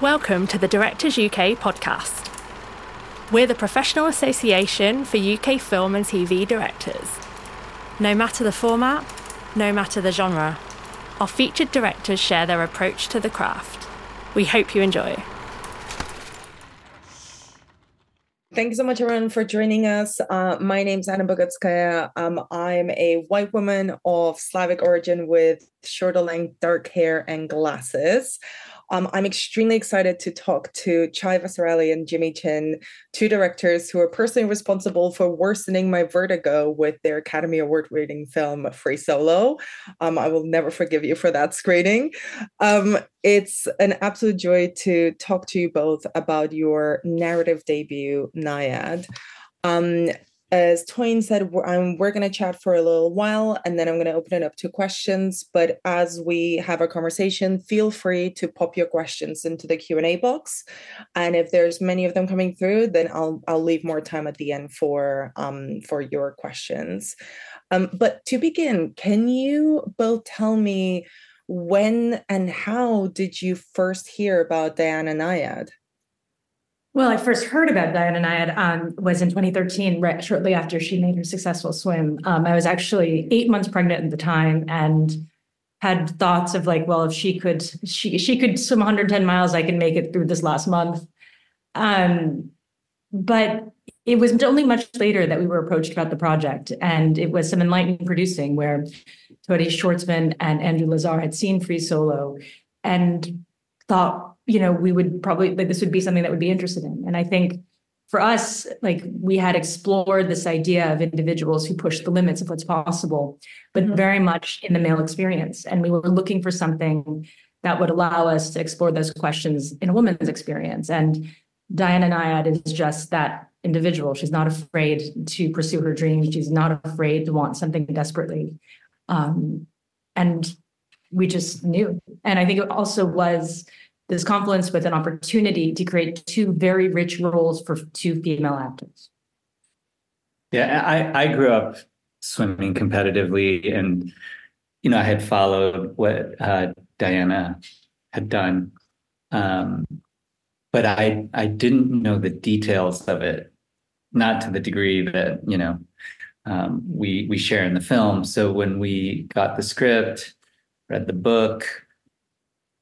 Welcome to the Directors UK podcast. We're the professional association for UK film and TV directors. No matter the format, no matter the genre, our featured directors share their approach to the craft. We hope you enjoy. Thank you so much, everyone, for joining us. Uh, my name is Anna Bogatskaya. Um, I'm a white woman of Slavic origin with shoulder length dark hair and glasses. Um, I'm extremely excited to talk to Chai Vasarhelyi and Jimmy Chin, two directors who are personally responsible for worsening my vertigo with their Academy Award winning film Free Solo. Um, I will never forgive you for that screening. Um, it's an absolute joy to talk to you both about your narrative debut, Nyad. Um, as Toyin said, we're, um, we're going to chat for a little while and then I'm going to open it up to questions. But as we have a conversation, feel free to pop your questions into the Q&A box. And if there's many of them coming through, then I'll, I'll leave more time at the end for, um, for your questions. Um, but to begin, can you both tell me when and how did you first hear about Diana Nyad? Well, I first heard about Diana Nyad um, was in 2013, right shortly after she made her successful swim. Um, I was actually eight months pregnant at the time and had thoughts of like, well, if she could, she she could swim 110 miles, I can make it through this last month. Um, but it was only much later that we were approached about the project, and it was some enlightening producing where Teddy Schwarzman and Andrew Lazar had seen Free Solo and thought you know, we would probably like this would be something that would be interested in. And I think for us, like we had explored this idea of individuals who push the limits of what's possible, but mm-hmm. very much in the male experience. And we were looking for something that would allow us to explore those questions in a woman's experience. And Diana Nyad is just that individual. She's not afraid to pursue her dreams. She's not afraid to want something desperately. Um, and we just knew. And I think it also was this confluence with an opportunity to create two very rich roles for two female actors. Yeah, I, I grew up swimming competitively and you know I had followed what uh, Diana had done um, but I I didn't know the details of it not to the degree that you know um, we we share in the film so when we got the script read the book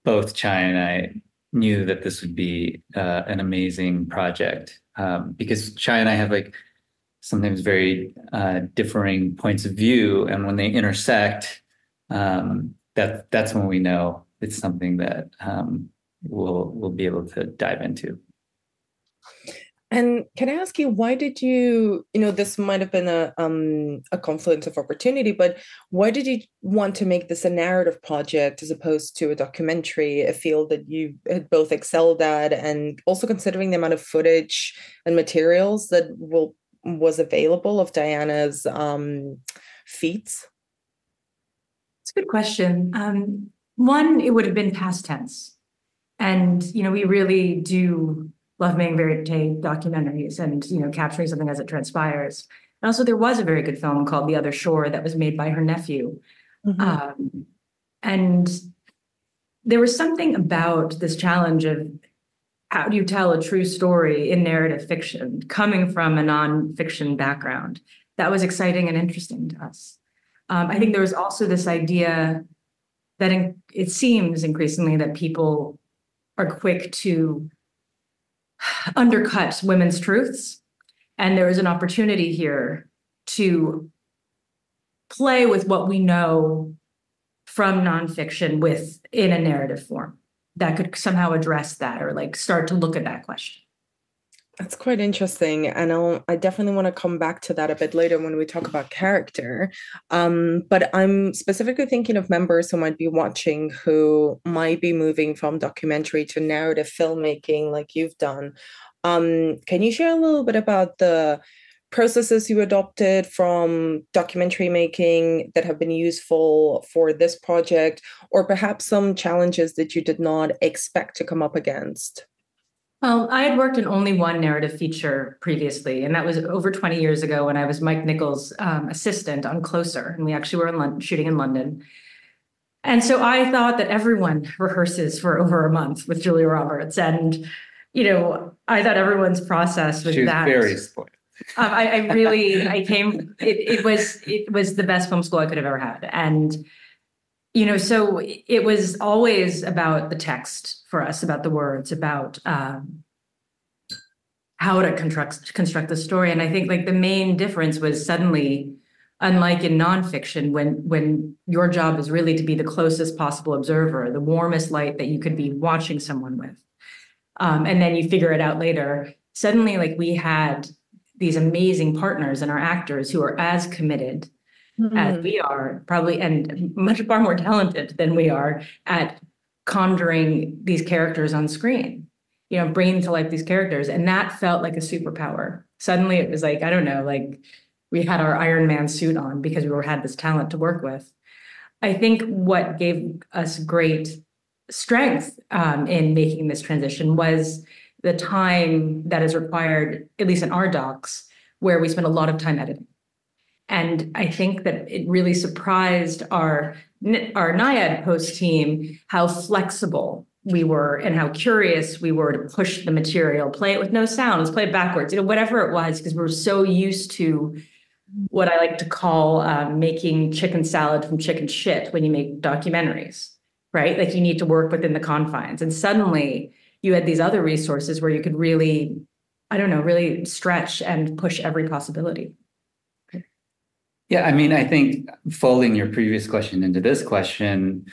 both Chai and I knew that this would be uh, an amazing project um, because Chai and I have like sometimes very uh, differing points of view, and when they intersect, um, that that's when we know it's something that um, we'll we'll be able to dive into. And can I ask you, why did you, you know, this might have been a um a confluence of opportunity, but why did you want to make this a narrative project as opposed to a documentary, a field that you had both excelled at, and also considering the amount of footage and materials that will was available of Diana's um feats? It's a good question. Um, one, it would have been past tense, and you know, we really do love making verite documentaries and you know capturing something as it transpires. And also, there was a very good film called The Other Shore that was made by her nephew, mm-hmm. um, and there was something about this challenge of how do you tell a true story in narrative fiction coming from a nonfiction background that was exciting and interesting to us. Um, I think there was also this idea that in, it seems increasingly that people are quick to undercut women's truths. And there is an opportunity here to play with what we know from nonfiction with in a narrative form that could somehow address that or like start to look at that question. That's quite interesting, and I'll, I definitely want to come back to that a bit later when we talk about character. Um, but I'm specifically thinking of members who might be watching who might be moving from documentary to narrative filmmaking, like you've done. Um, can you share a little bit about the processes you adopted from documentary making that have been useful for this project, or perhaps some challenges that you did not expect to come up against? Well, I had worked in only one narrative feature previously, and that was over 20 years ago when I was Mike Nichols' um, assistant on Closer, and we actually were in London, shooting in London. And so I thought that everyone rehearses for over a month with Julia Roberts. And, you know, I thought everyone's process was She was that. very spoiled. Um, I, I really, I came, it, it was, it was the best film school I could have ever had. And, you know, so it was always about the text for us, about the words, about, um, how to construct, construct the story. And I think like the main difference was suddenly, unlike in nonfiction, when, when your job is really to be the closest possible observer, the warmest light that you could be watching someone with. Um, and then you figure it out later. Suddenly, like we had these amazing partners and our actors who are as committed as we are, probably, and much far more talented than we are at conjuring these characters on screen, you know, bringing to life these characters. And that felt like a superpower. Suddenly it was like, I don't know, like we had our Iron Man suit on because we were had this talent to work with. I think what gave us great strength um, in making this transition was the time that is required, at least in our docs, where we spent a lot of time editing. And I think that it really surprised our our Nyad post team how flexible we were and how curious we were to push the material, play it with no sounds, play it backwards, you know, whatever it was, because we are so used to what I like to call um, making chicken salad from chicken shit when you make documentaries, right? Like you need to work within the confines. And suddenly you had these other resources where you could really, I don't know, really stretch and push every possibility. Yeah, I mean, I think folding your previous question into this question,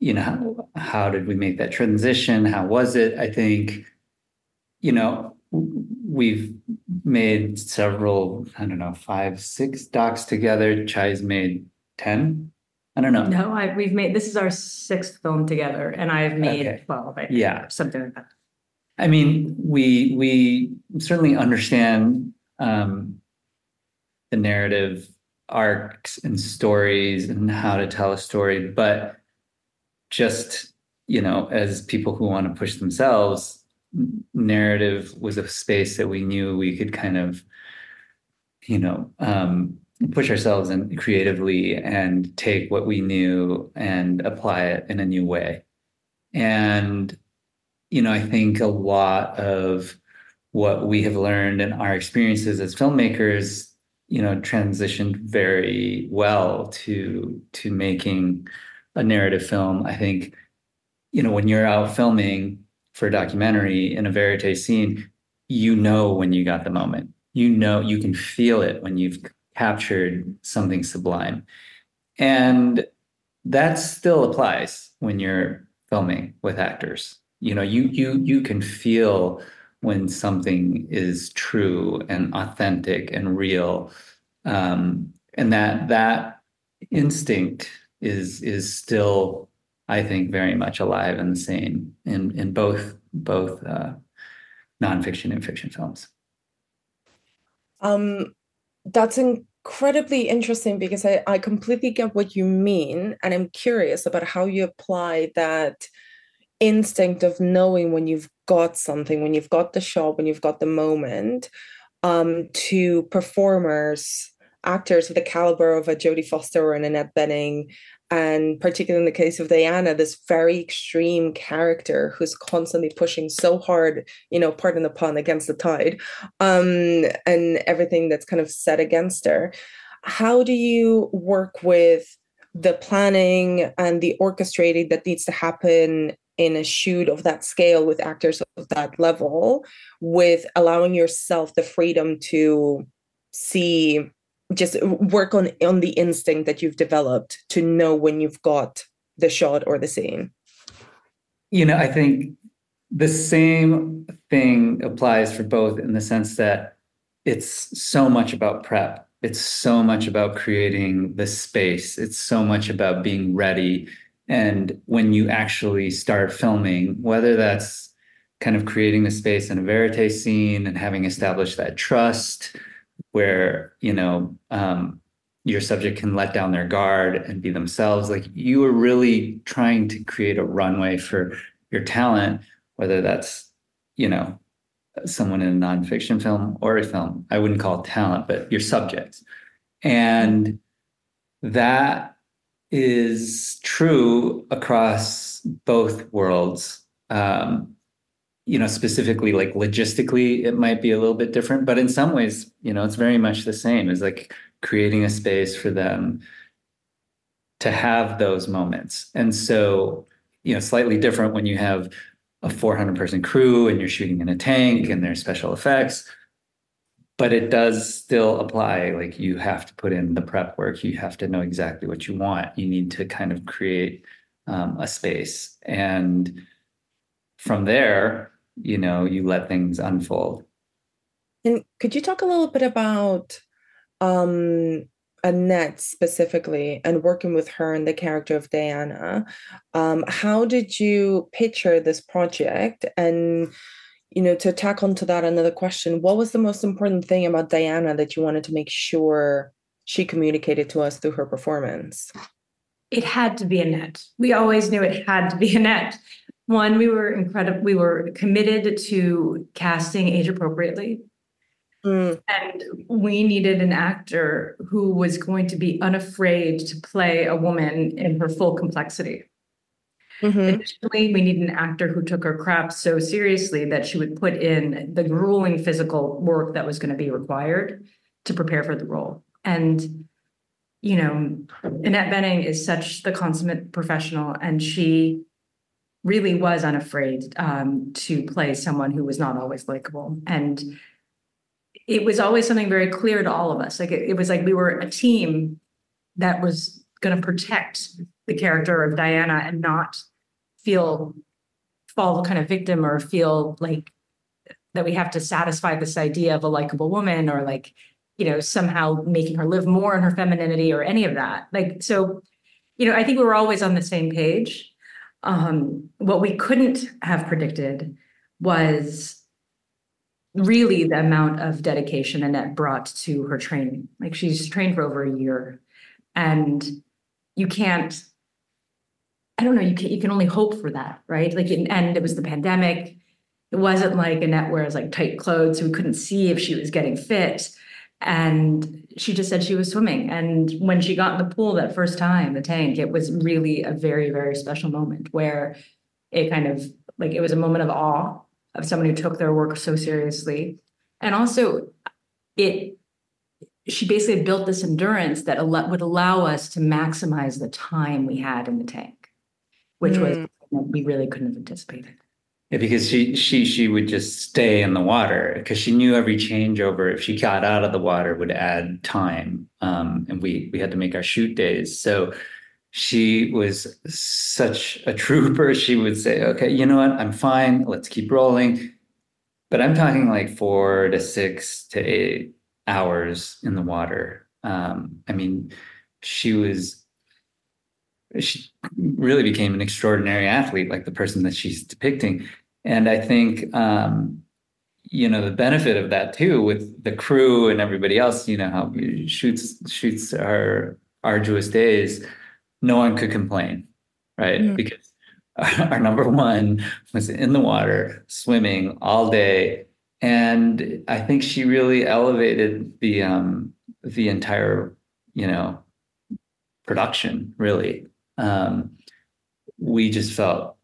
you know, how, how did we make that transition? How was it? I think, you know, we've made several, I don't know, five, six docs together. Chai's made 10. I don't know. No, I, we've made, this is our sixth film together and I've made Okay. 12, I think, Yeah. something like that. I mean, we we certainly understand um, the narrative arcs and stories and how to tell a story, but just you know, as people who want to push themselves, narrative was a space that we knew we could kind of, you know, um, push ourselves and creatively and take what we knew and apply it in a new way, and you know, I think a lot of what we have learned and our experiences as filmmakers, you know, transitioned very well to to making a narrative film. I think, you know, when you're out filming for a documentary in a verite scene, you know when you got the moment. You know, you can feel it when you've captured something sublime. And that still applies when you're filming with actors you know you you you can feel when something is true and authentic and real. Um and that that instinct is is still i think very much alive and the same in in both both uh nonfiction and fiction films. Um, that's incredibly interesting because I, I completely get what you mean, and I'm curious about how you apply that instinct of knowing when you've got something, when you've got the shot, when you've got the moment, um, to performers, actors of the caliber of a Jodie Foster or an Annette Bening, and particularly in the case of Diana, this very extreme character who's constantly pushing so hard, you know, pardon the pun, against the tide, um, and everything that's kind of set against her. How do you work with the planning and the orchestrating that needs to happen in a shoot of that scale with actors of that level, with allowing yourself the freedom to see just work on on the instinct that you've developed to know when you've got the shot or the scene. You know i think the same thing applies for both in the sense that it's so much about prep. It's so much about creating the space. It's so much about being ready and when you actually start filming whether that's kind of creating the space in a verite scene and having established that trust where you know um, your subject can let down their guard and be themselves like you are really trying to create a runway for your talent whether that's you know someone in a nonfiction film or a film. I wouldn't call it talent but your subjects and that is true across both worlds. Um, you know, specifically like logistically, it might be a little bit different, but in some ways, you know, it's very much the same as like creating a space for them to have those moments. And so, you know, slightly different when you have a 400 person crew and you're shooting in a tank and there's special effects but it does still apply like you have to put in the prep work you have to know exactly what you want you need to kind of create um, a space. And from there you know you let things unfold. And could you talk a little bit about um Annette specifically and working with her and the character of Diana, um, how did you picture this project? And you know, to tack onto that another question, what was the most important thing about Diana that you wanted to make sure she communicated to us through her performance? It had to be Annette. We always knew it had to be Annette. One, we were incredible. We were committed to casting age appropriately. Mm. And we needed an actor who was going to be unafraid to play a woman in her full complexity. Mm-hmm. Additionally, we need an actor who took her craft so seriously that she would put in the grueling physical work that was going to be required to prepare for the role. And, you know, Annette Bening is such the consummate professional, and she really was unafraid um, to play someone who was not always likable. And it was always something very clear to all of us. Like it, it was like we were a team that was going to protect the character of Diana and not feel fall kind of victim or feel like that we have to satisfy this idea of a likable woman or like you know somehow making her live more in her femininity or any of that like so you know i think we were always on the same page um what we couldn't have predicted was really the amount of dedication Annette brought to her training. Like she's trained for over a year, and you can't. I don't know. You can you can only hope for that, right? Like, and it was the pandemic. It wasn't like Annette wears like tight clothes, so we couldn't see if she was getting fit. And she just said she was swimming. And when she got in the pool that first time, the tank, it was really a very, very special moment where it kind of like it was a moment of awe of someone who took their work so seriously. And also, it she basically built this endurance that would allow us to maximize the time we had in the tank, which mm. was we really couldn't have anticipated. Yeah, because she she she would just stay in the water because she knew every changeover if she got out of the water would add time, um, and we we had to make our shoot days. So she was such a trooper. She would say, okay, you know what? I'm fine. Let's keep rolling. But I'm talking like four to six to eight hours in the water. Um, I mean, she was, she really became an extraordinary athlete, like the person that she's depicting. And I think, um, you know, the benefit of that too, with the crew and everybody else, you know, how shoots shoots our arduous days no one could complain, right? Mm. Because our, our number one was in the water, swimming all day. And I think she really elevated the um, the entire, you know, production. Really, um, we just felt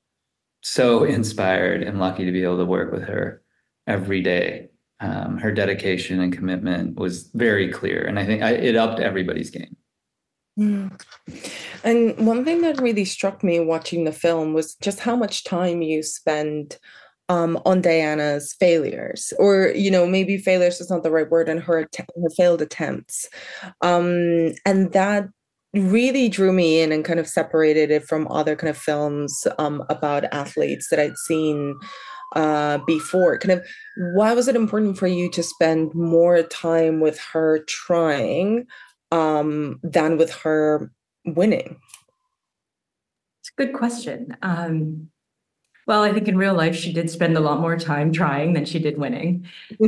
so inspired and lucky to be able to work with her every day. Um, her dedication and commitment was very clear, and I think I, it upped everybody's game. Mm. And one thing that really struck me watching the film was just how much time you spend um, on Diana's failures, or you know, maybe failures is not the right word, and her her failed attempts, um, and that really drew me in and kind of separated it from other kind of films um, about athletes that I'd seen uh, before. Kind of, why was it important for you to spend more time with her trying um, than with her winning? It's a good question. Um, well, I think in real life, she did spend a lot more time trying than she did winning.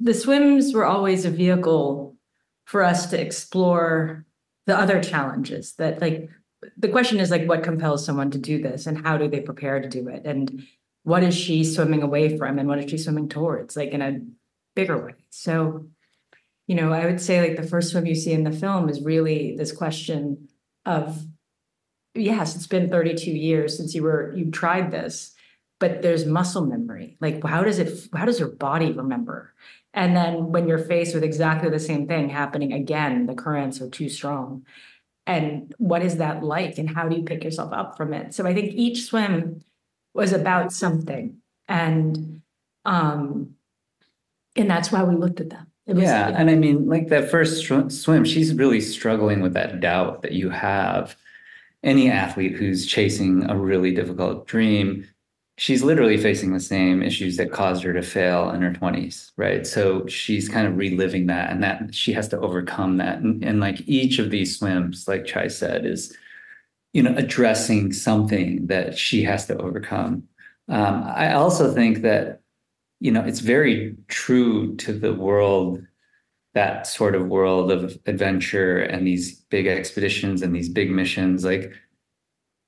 the swims were always a vehicle for us to explore the other challenges that, like, the question is like, what compels someone to do this and how do they prepare to do it? And what is she swimming away from and what is she swimming towards, like in a bigger way? So you know, I would say like the first swim you see in the film is really this question of yes, it's been 32 years since you were you tried this, but there's muscle memory. Like how does it how does your body remember? And then when you're faced with exactly the same thing happening again, the currents are too strong. And what is that like? And how do you pick yourself up from it? So I think each swim was about something. And um and that's why we looked at them. Yeah, and I mean, like that first swim, she's really struggling with that doubt that you have any athlete who's chasing a really difficult dream, she's literally facing the same issues that caused her to fail in her 20s, right? So she's kind of reliving that and that she has to overcome that. And, and like each of these swims, like Chai said, is, you know, addressing something that she has to overcome. Um, I also think that, you know, it's very true to the world that sort of world of adventure and these big expeditions and these big missions like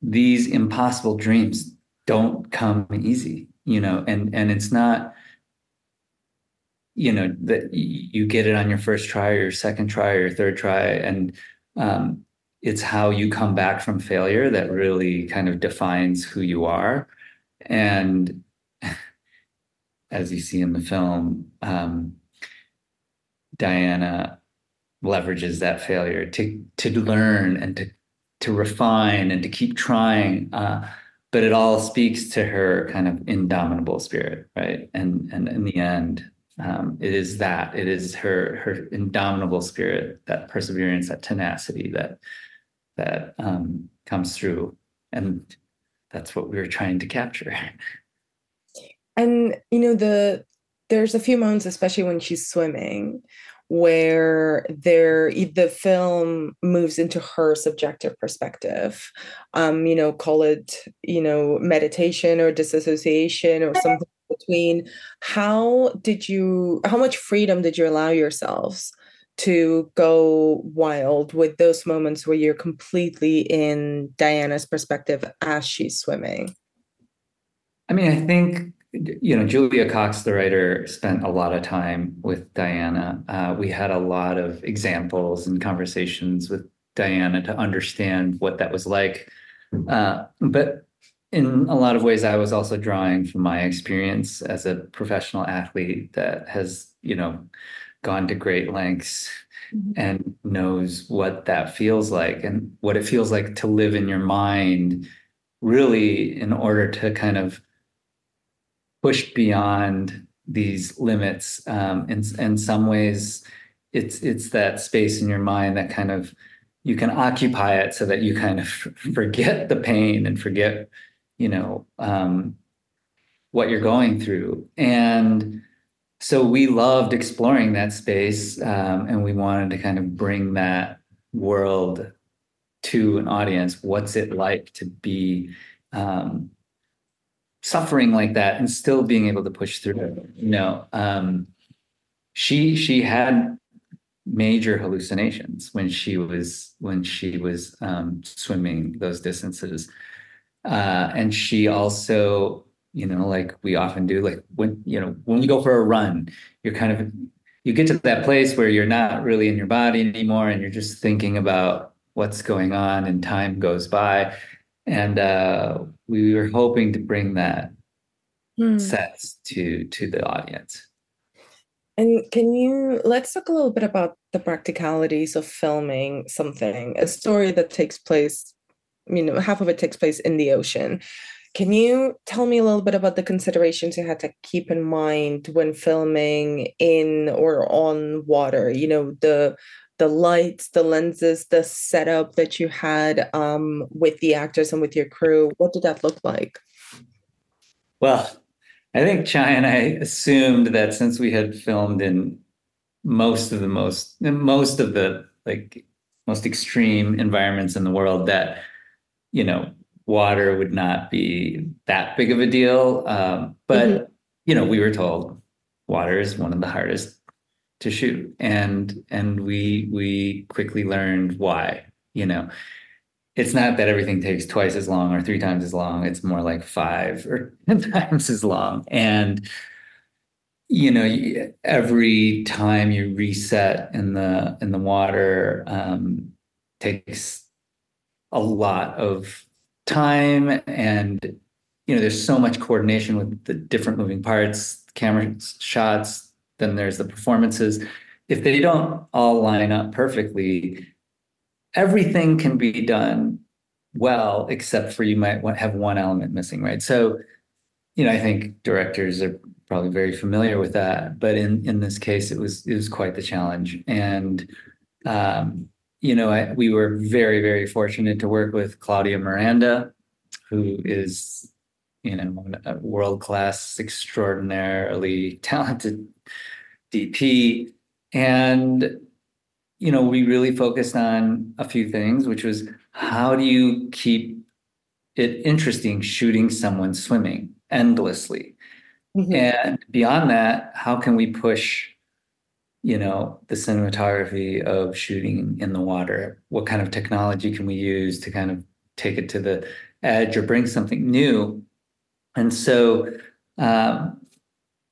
these impossible dreams don't come easy you know and and it's not you know that you get it on your first try or your second try or your third try and um, it's how you come back from failure that really kind of defines who you are and as you see in the film um, Diana leverages that failure to to learn and to to refine and to keep trying. Uh, but it all speaks to her kind of indomitable spirit, right? And and in the end, um, it is that it is her her indomitable spirit, that perseverance, that tenacity that that um, comes through, and that's what we were trying to capture. And you know the there's a few moments, especially when she's swimming, where there the film moves into her subjective perspective. Um you know call it you know meditation or disassociation or something between. How did you how much freedom did you allow yourselves to go wild with those moments where you're completely in Diana's perspective as she's swimming? I mean I think you know, Julia Cox, the writer, spent a lot of time with Diana. Uh, we had a lot of examples and conversations with Diana to understand what that was like. Uh, but in a lot of ways, I was also drawing from my experience as a professional athlete that has, you know, gone to great lengths mm-hmm. and knows what that feels like and what it feels like to live in your mind, really, in order to kind of pushed beyond these limits. Um, in in some ways, it's it's that space in your mind that kind of you can occupy it so that you kind of forget the pain and forget, you know, um, what you're going through. And so we loved exploring that space, um, and we wanted to kind of bring that world to an audience. What's it like to be um, suffering like that and still being able to push through. You know um, she she had major hallucinations when she was when she was um, swimming those distances. Uh, and she also you know like we often do like when you know when you go for a run you're kind of you get to that place where you're not really in your body anymore and you're just thinking about what's going on and time goes by and uh, we were hoping to bring that hmm. sense to to the audience. And can you let's talk a little bit about the practicalities of filming something, a story that takes place, you know, half of it takes place in the ocean. Can you tell me a little bit about the considerations you had to keep in mind when filming in or on water? You know, the the lights, the lenses, the setup that you had um, with the actors and with your crew. What did that look like? Well, I think Chai and I assumed that since we had filmed in most of the most most of the like most extreme environments in the world that you know water would not be that big of a deal um, but mm-hmm. you know we were told water is one of the hardest to shoot. And and we we quickly learned why you know. It's not that everything takes twice as long or three times as long. It's more like five or 10 times as long. And you know every time you reset in the in the water um, takes a lot of time. And you know there's so much coordination with the different moving parts camera shots then there's the performances. If they don't all line up perfectly everything can be done well except for you might have one element missing right? So you know i think directors are probably very familiar with that but in in this case it was it was quite the challenge. And um you know I, we were very very fortunate to work with claudio miranda who is you know a world class extraordinarily talented dp and you know we really focused on a few things which was how do you keep it interesting shooting someone swimming endlessly? Mm-hmm. and beyond that how can we push you know the cinematography of shooting in the water? What kind of technology can we use to kind of take it to the edge or bring something new and so um,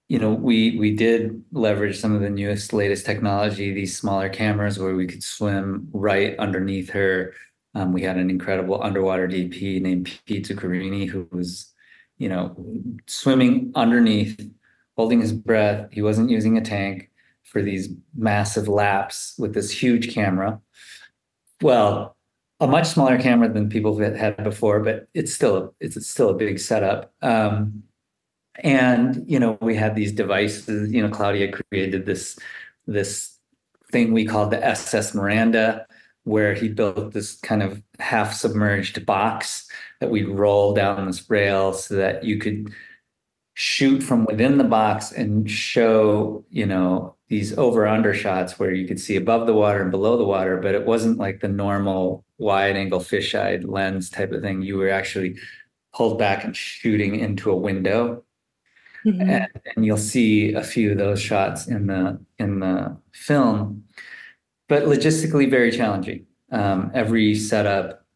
you know we we did leverage some of the newest latest technology these smaller cameras where we could swim right underneath her um, we had an incredible underwater dp named pete zuccarini who was you know swimming underneath holding his breath he wasn't using a tank for these massive laps with this huge camera. Well, a much smaller camera than people have had before, but it's still it's still a big setup. Um, and you know, we had these devices. You know, Claudio created this this thing we called the SS Miranda, where he built this kind of half submerged box that we'd roll down this rail so that you could shoot from within the box and show, you know, these over under shots where you could see above the water and below the water, but it wasn't like the normal wide angle fisheye lens type of thing. You were actually pulled back and shooting into a window. Mm-hmm. And, and, you'll see a few of those shots in the in the film, but logistically very challenging. Um, every setup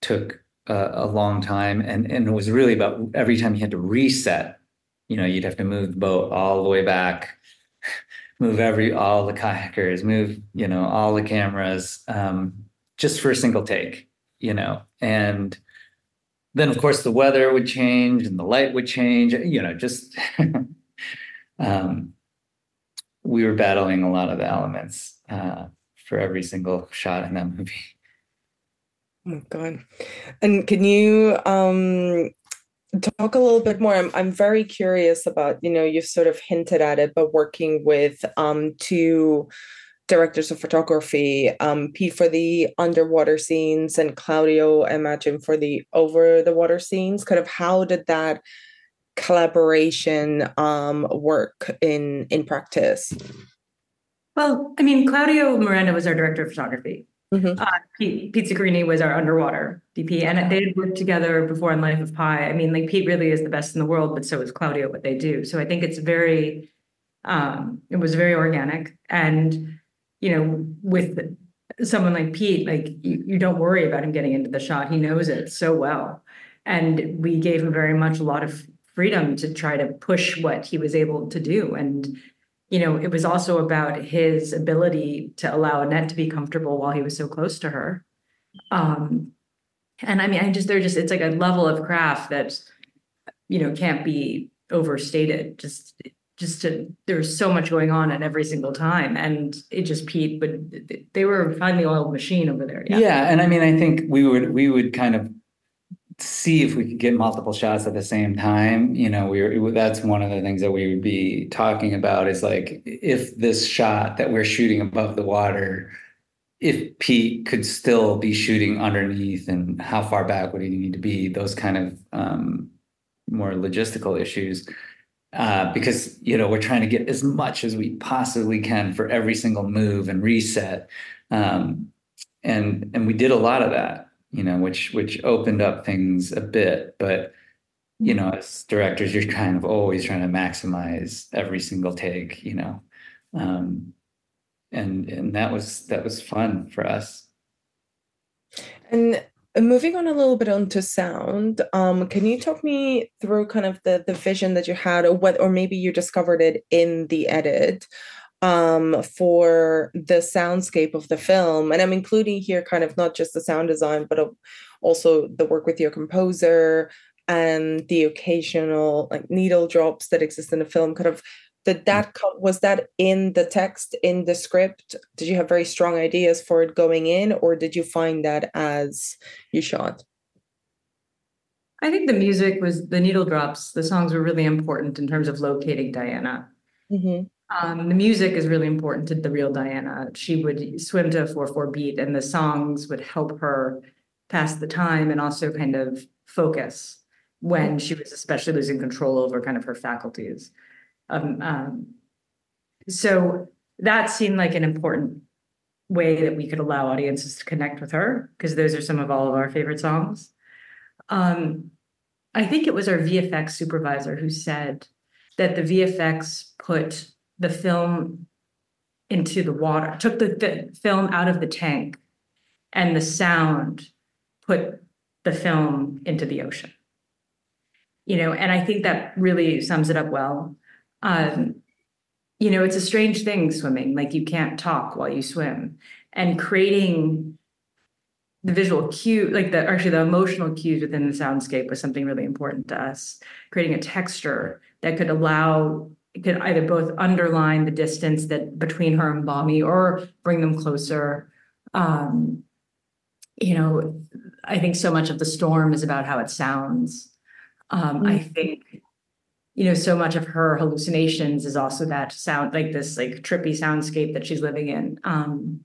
took a, a long time, and and it was really about every time you had to reset. You know, you'd have to move the boat all the way back move every all the kayakers, move you know all the cameras, um, just for a single take, you know, and then of course the weather would change and the light would change, you know, just um, we were battling a lot of elements uh, for every single shot in that movie. Oh god! And can you um, talk a little bit more I'm, I'm very curious about you know you've sort of hinted at it but working with um two directors of photography um pete for the underwater scenes and claudio I imagine for the over the water scenes kind of how did that collaboration um work in in practice well i mean claudio miranda was our director of photography Mm-hmm. Uh, Pete, Pete was our underwater DP, and they had worked together before in Life of Pi. I mean, like Pete really is the best in the world, but so is Claudio. What they do, so I think it's very, um, it was very organic, and you know, with someone like Pete, like you, you don't worry about him getting into the shot. He knows it so well, and we gave him very much a lot of freedom to try to push what he was able to do, and you know, it was also about his ability to allow Annette to be comfortable while he was so close to her. Um, and I mean, I just, they're just, it's like a level of craft that, you know, can't be overstated. Just, just to, there's so much going on at every single time. And it just Pete, but they were finally oiled machine over there. Yeah. yeah. And I mean, I think we would, we would kind of see if we could get multiple shots at the same time you know we are that's one of the things that we would be talking about is like if this shot that we're shooting above the water if pete could still be shooting underneath and how far back would he need to be those kind of um, more logistical issues uh, because you know we're trying to get as much as we possibly can for every single move and reset um, and and we did a lot of that you know, which which opened up things a bit. But you know, as directors, you're kind of always trying to maximize every single take, you know, um, and and that was that was fun for us. And moving on a little bit onto sound, um, can you talk me through kind of the the vision that you had, or what, or maybe you discovered it in the edit? um, for the soundscape of the film. And I'm including here kind of not just the sound design, but also the work with your composer and the occasional like needle drops that exist in the film. Kind of did that was that in the text in the script? Did you have very strong ideas for it going in, or did you find that as you shot? I think the music was the needle drops. The songs were really important in terms of locating Diana. Mm-hmm. Um, the music is really important to the real Diana. She would swim to a 4 4 beat, and the songs would help her pass the time and also kind of focus when she was especially losing control over kind of her faculties. Um, um, so that seemed like an important way that we could allow audiences to connect with her because those are some of all of our favorite songs. Um, I think it was our VFX supervisor who said that the VFX put the film into the water, took the, the film out of the tank, and the sound put the film into the ocean. You know, and I think that really sums it up well. Um, you know, it's a strange thing swimming. Like you can't talk while you swim, and creating the visual cue, like the actually the emotional cues within the soundscape was something really important to us. Creating a texture that could allow it could either both underline the distance that between her and Bobby or bring them closer. Um, you know, I think so much of the storm is about how it sounds. Um, mm-hmm. I think, you know, so much of her hallucinations is also that sound, like this like trippy soundscape that she's living in. Um,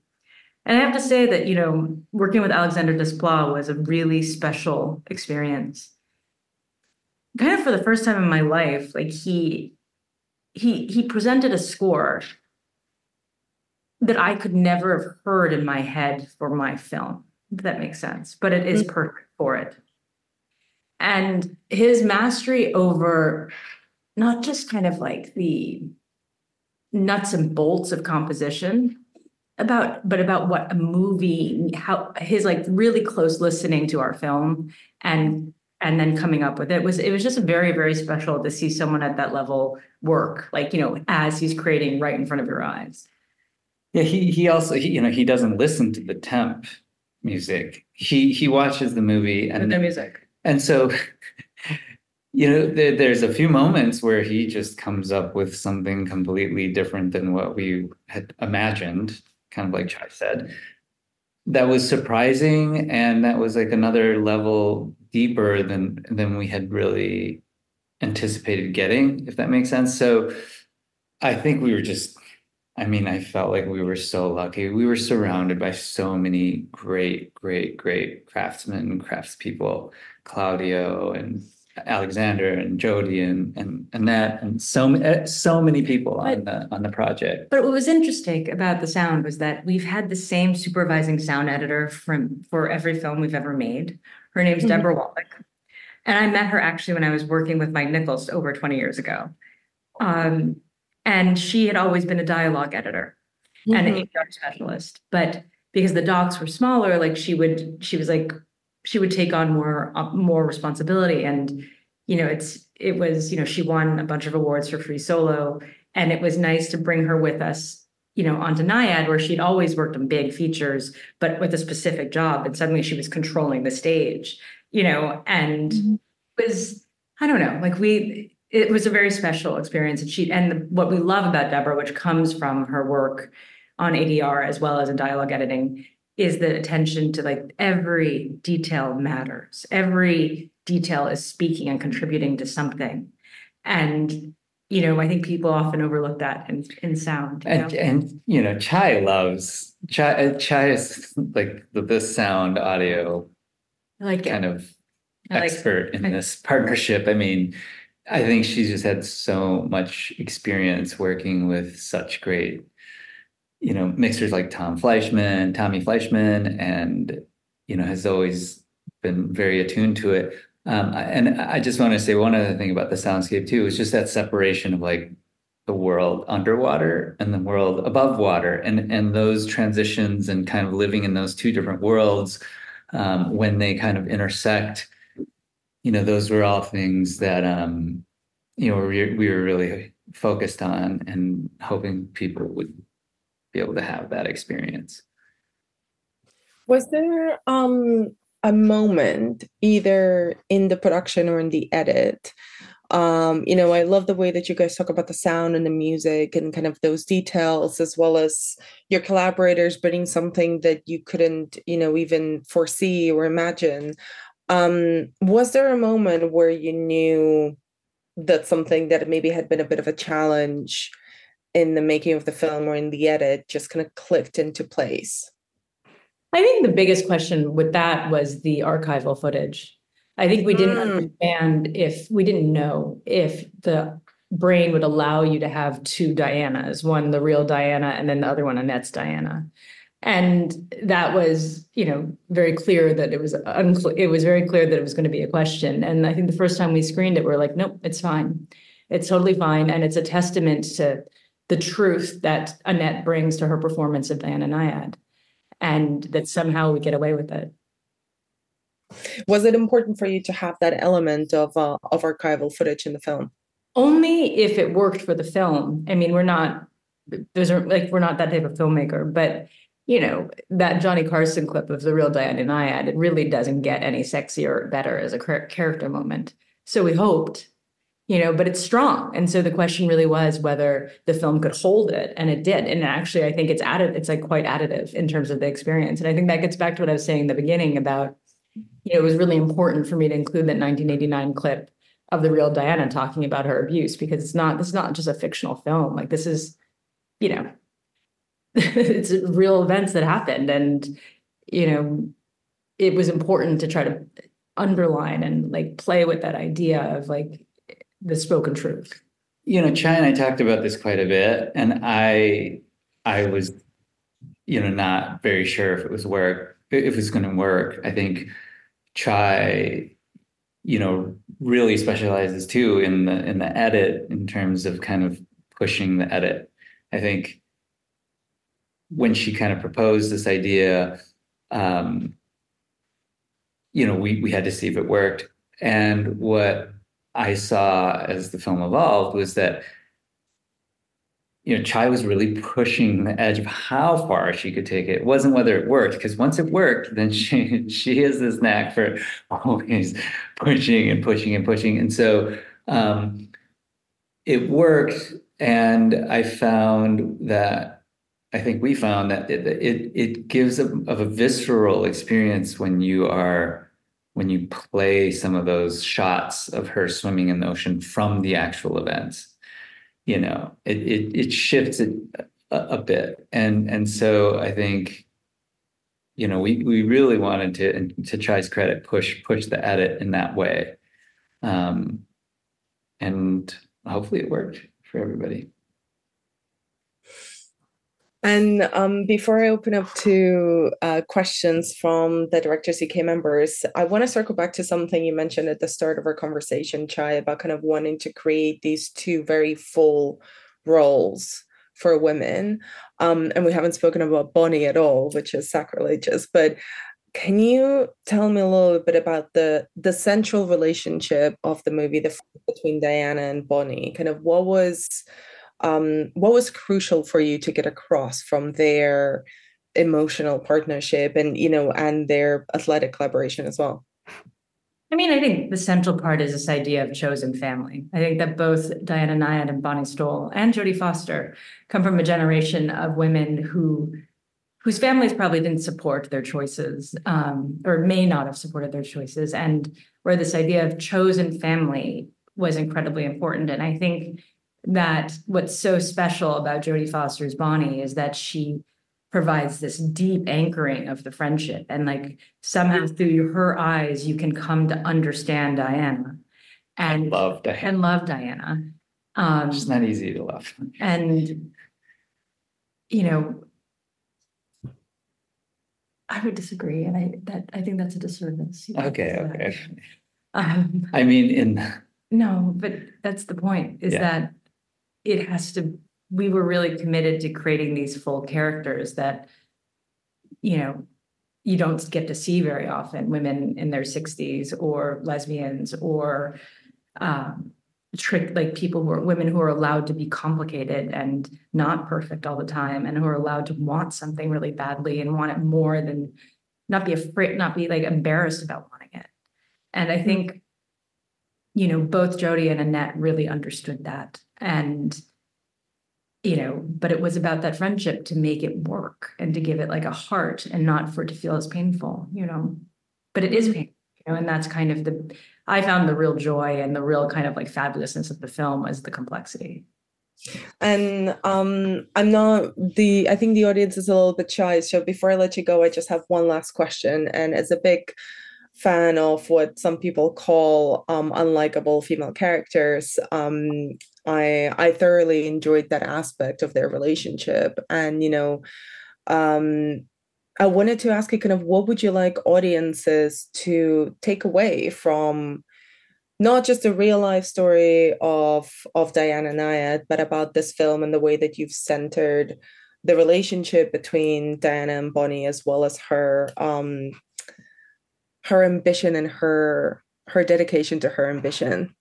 and I have to say that, you know, working with Alexandre Desplat was a really special experience. Kind of for the first time in my life, like he he he presented a score that I could never have heard in my head for my film, if that makes sense. But it is mm-hmm. perfect for it. And his mastery over not just kind of like the nuts and bolts of composition about but about what a movie how his like really close listening to our film and and then coming up with it was it was just very very special to see someone at that level work like you know as he's creating right in front of your eyes. Yeah he he also he, you know he doesn't listen to the temp music. He he watches the movie and the music. and so you know there, there's a few moments where he just comes up with something completely different than what we had imagined kind of like chai said. That was surprising and that was like another level deeper than than we had really anticipated getting if that makes sense. So i think we were just i mean i felt like we were so lucky. We were surrounded by so many great great great craftsmen craftspeople claudio and Alexandre and Jodie and and Annette and so eh, so many people on the on the project. But what was interesting about the sound was that we've had the same supervising sound editor from for every film we've ever made. Her name's mm-hmm. Deborah Wallach, and I met her actually when I was working with Mike Nichols over twenty years ago. Um, and she had always been a dialogue editor mm-hmm. and an ADR mm-hmm. specialist, but because the docs were smaller, like she would she was like she would take on more uh, more responsibility. And you know it's it was you know she won a bunch of awards for free solo. And it was nice to bring her with us you know onto Nyad where she'd always worked on big features but with a specific job. And suddenly she was controlling the stage you know and mm-hmm. was I don't know like we it was a very special experience. And she and what we love about Deborah which comes from her work on ADR as well as in dialogue editing is the attention to like every detail matters. Every detail is speaking and contributing to something. And you know, I think people often overlook that in, in sound. You and, and you know, Chai loves Chai. Uh, Chai is like the, the sound audio, like kind it. of expert in this partnership. I mean, I think she's just had so much experience working with such great you know, mixers like Tom Fleischman, Tommy Fleischman, and you know, has always been very attuned to it. Um, and I just want to say one other thing about the soundscape too is just that separation of like the world underwater and the world above water, and and those transitions and kind of living in those two different worlds um, when they kind of intersect. You know, those were all things that um, you know we, we were really focused on and hoping people would be able to have that experience. Was there um a moment either in the production or in the edit? Um you know i love the way that you guys talk about the sound and the music and kind of those details as well as your collaborators bringing something that you couldn't you know even foresee or imagine. Um was there a moment where you knew that something that maybe had been a bit of a challenge in the making of the film or in the edit just kind of clicked into place I think the biggest question with that was the archival footage. I think we didn't Mm. understand if we didn't know if the brain would allow you to have two Dianas, one the real Diana and then the other one Annette's Diana. And that was, you know, very clear that it was unclear. It was very clear that it was going to be a question. And I think the first time we screened it, we are like, nope, it's fine. It's totally fine. And it's a testament to the truth that Annette brings to her performance of Diana Nyad. And that somehow we get away with it. was it important for you to have that element of uh, of archival footage in the film Only if it worked for the film. I mean, we're not those are like we're not that type of filmmaker, but you know, that Johnny Carson clip of the real Diana Nyad, it really doesn't get any sexier or better as a character moment. So we hoped, you know, but it's strong. And so the question really was whether the film could hold it, and it did. And actually, I think it's added, it's like quite additive in terms of the experience. And I think that gets back to what I was saying in the beginning about, you know, it was really important for me to include that 1989 clip of the real Diana talking about her abuse because it's not this is not just a fictional film. Like this is, you know, it's real events that happened and you know it was important to try to underline and like play with that idea of like the spoken truth. You know chai and i talked about this quite a bit and i i was you know not very sure if it was work if it was going to work. I think chai you know really specializes too in the in the edit in terms of kind of pushing the edit. I think when she kind of proposed this idea, um, you know, we we had to see if it worked. And what I saw as the film evolved was that you know, Chai was really pushing the edge of how far she could take it. It wasn't whether it worked, because once it worked, then she she has this knack for always pushing and pushing and pushing. And so um, it worked, and I found that I think we found that it it, it gives a, of a visceral experience when you are when you play some of those shots of her swimming in the ocean from the actual events you know it it, it shifts it a, a bit. And and so i think you know we we really wanted to and to Chai's credit push push the edit in that way. Um and hopefully it worked for everybody and um, before I open up to uh, questions from the Directors UK members, I want to circle back to something you mentioned at the start of our conversation, Chai, about kind of wanting to create these two very full roles for women. Um, and we haven't spoken about Bonnie at all, which is sacrilegious. But can you tell me a little bit about the the central relationship of the movie, the between Diana and Bonnie? Kind of what was um, what was crucial for you to get across from their emotional partnership and you know and their athletic collaboration as well? I mean i think the central part is this idea of chosen family. I think that both diana nyad and bonnie stoll and jodie foster come from a generation of women who whose families probably didn't support their choices um, or may not have supported their choices and where this idea of chosen family was incredibly important. And i think that what's so special about Jodie Foster's Bonnie is that she provides this deep anchoring of the friendship and like somehow through her eyes you can come to understand Diana and love Diana and love Diana. Um it's not easy to love and you know I would disagree and I that I think that's a disservice. okay okay um, I mean in no but that's the point is Yeah. that it has to we were really committed to creating these full characters that you know you don't get to see very often women in their 60s or lesbians or um, trick like people who are women who are allowed to be complicated and not perfect all the time and who are allowed to want something really badly and want it more than not be afraid not be like embarrassed about wanting it. And i think you know both jodie and annette really understood that and you know but it was about that friendship to make it work and to give it like a heart and not for it to feel as painful you know but it is painful you know and that's kind of the I found the real joy and the real kind of like fabulousness of the film was the complexity. And um, I'm not the, I think the audience is a little bit shy. So before I let you go, I just have one last question. And as a big fan of what some people call um, unlikable female characters, um, I I thoroughly enjoyed that aspect of their relationship. And, you know, um, I wanted to ask you kind of what would you like audiences to take away from not just the real life story of of Diana Nyad, but about this film and the way that you've centered the relationship between Diana and Bonnie as well as her um her ambition and her her dedication to her ambition.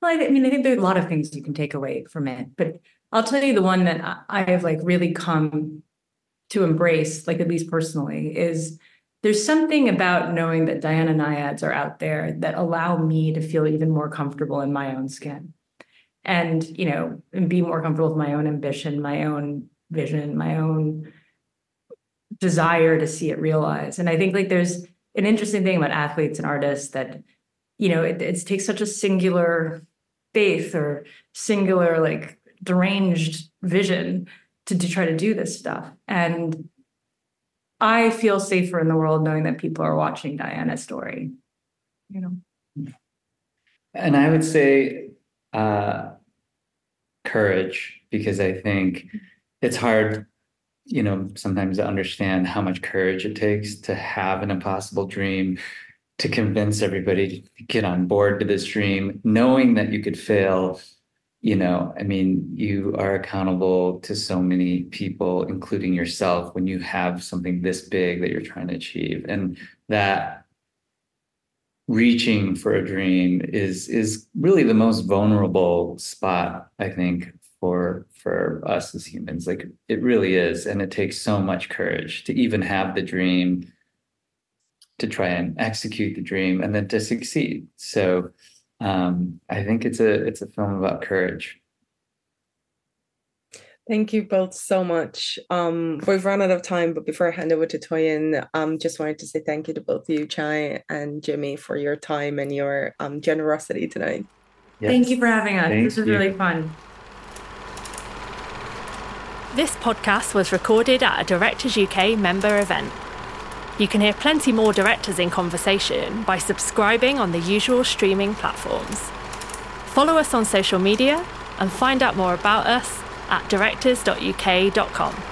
Well, I, mean, I think there are a lot of things you can take away from it, but I'll tell you the one that I have like really come to embrace, like at least personally, is there's something about knowing that Diana Nyads are out there that allow me to feel even more comfortable in my own skin. And, you know, and be more comfortable with my own ambition, my own vision, my own desire to see it realized. And I think like there's an interesting thing about athletes and artists that, you know, it, it takes such a singular faith or singular like deranged vision to, to try to do this stuff. And I feel safer in the world knowing that people are watching Diana's story. You know. And I would say uh, courage, because I think it's hard, you know, sometimes to understand how much courage it takes to have an impossible dream, to convince everybody to get on board to this dream, knowing that you could fail you know, I mean, you are accountable to so many people, including yourself, when you have something this big that you're trying to achieve. And that reaching for a dream is is really the most vulnerable spot, I think, for for us as humans. Like it really is. And it takes so much courage to even have the dream, to try and execute the dream, and then to succeed. So um, I think it's a it's a film about courage. Thank you both so much. Um, we've run out of time, but before I hand over to Toyin, um, just wanted to say thank you to both you, Chai and Jimmy, for your time and your um, generosity tonight. Yes. Thank you for having us. Thank this was you. really fun. This podcast was recorded at a Directors UK member event. You can hear plenty more directors in conversation by subscribing on the usual streaming platforms. Follow us on social media and find out more about us at directors.uk.com.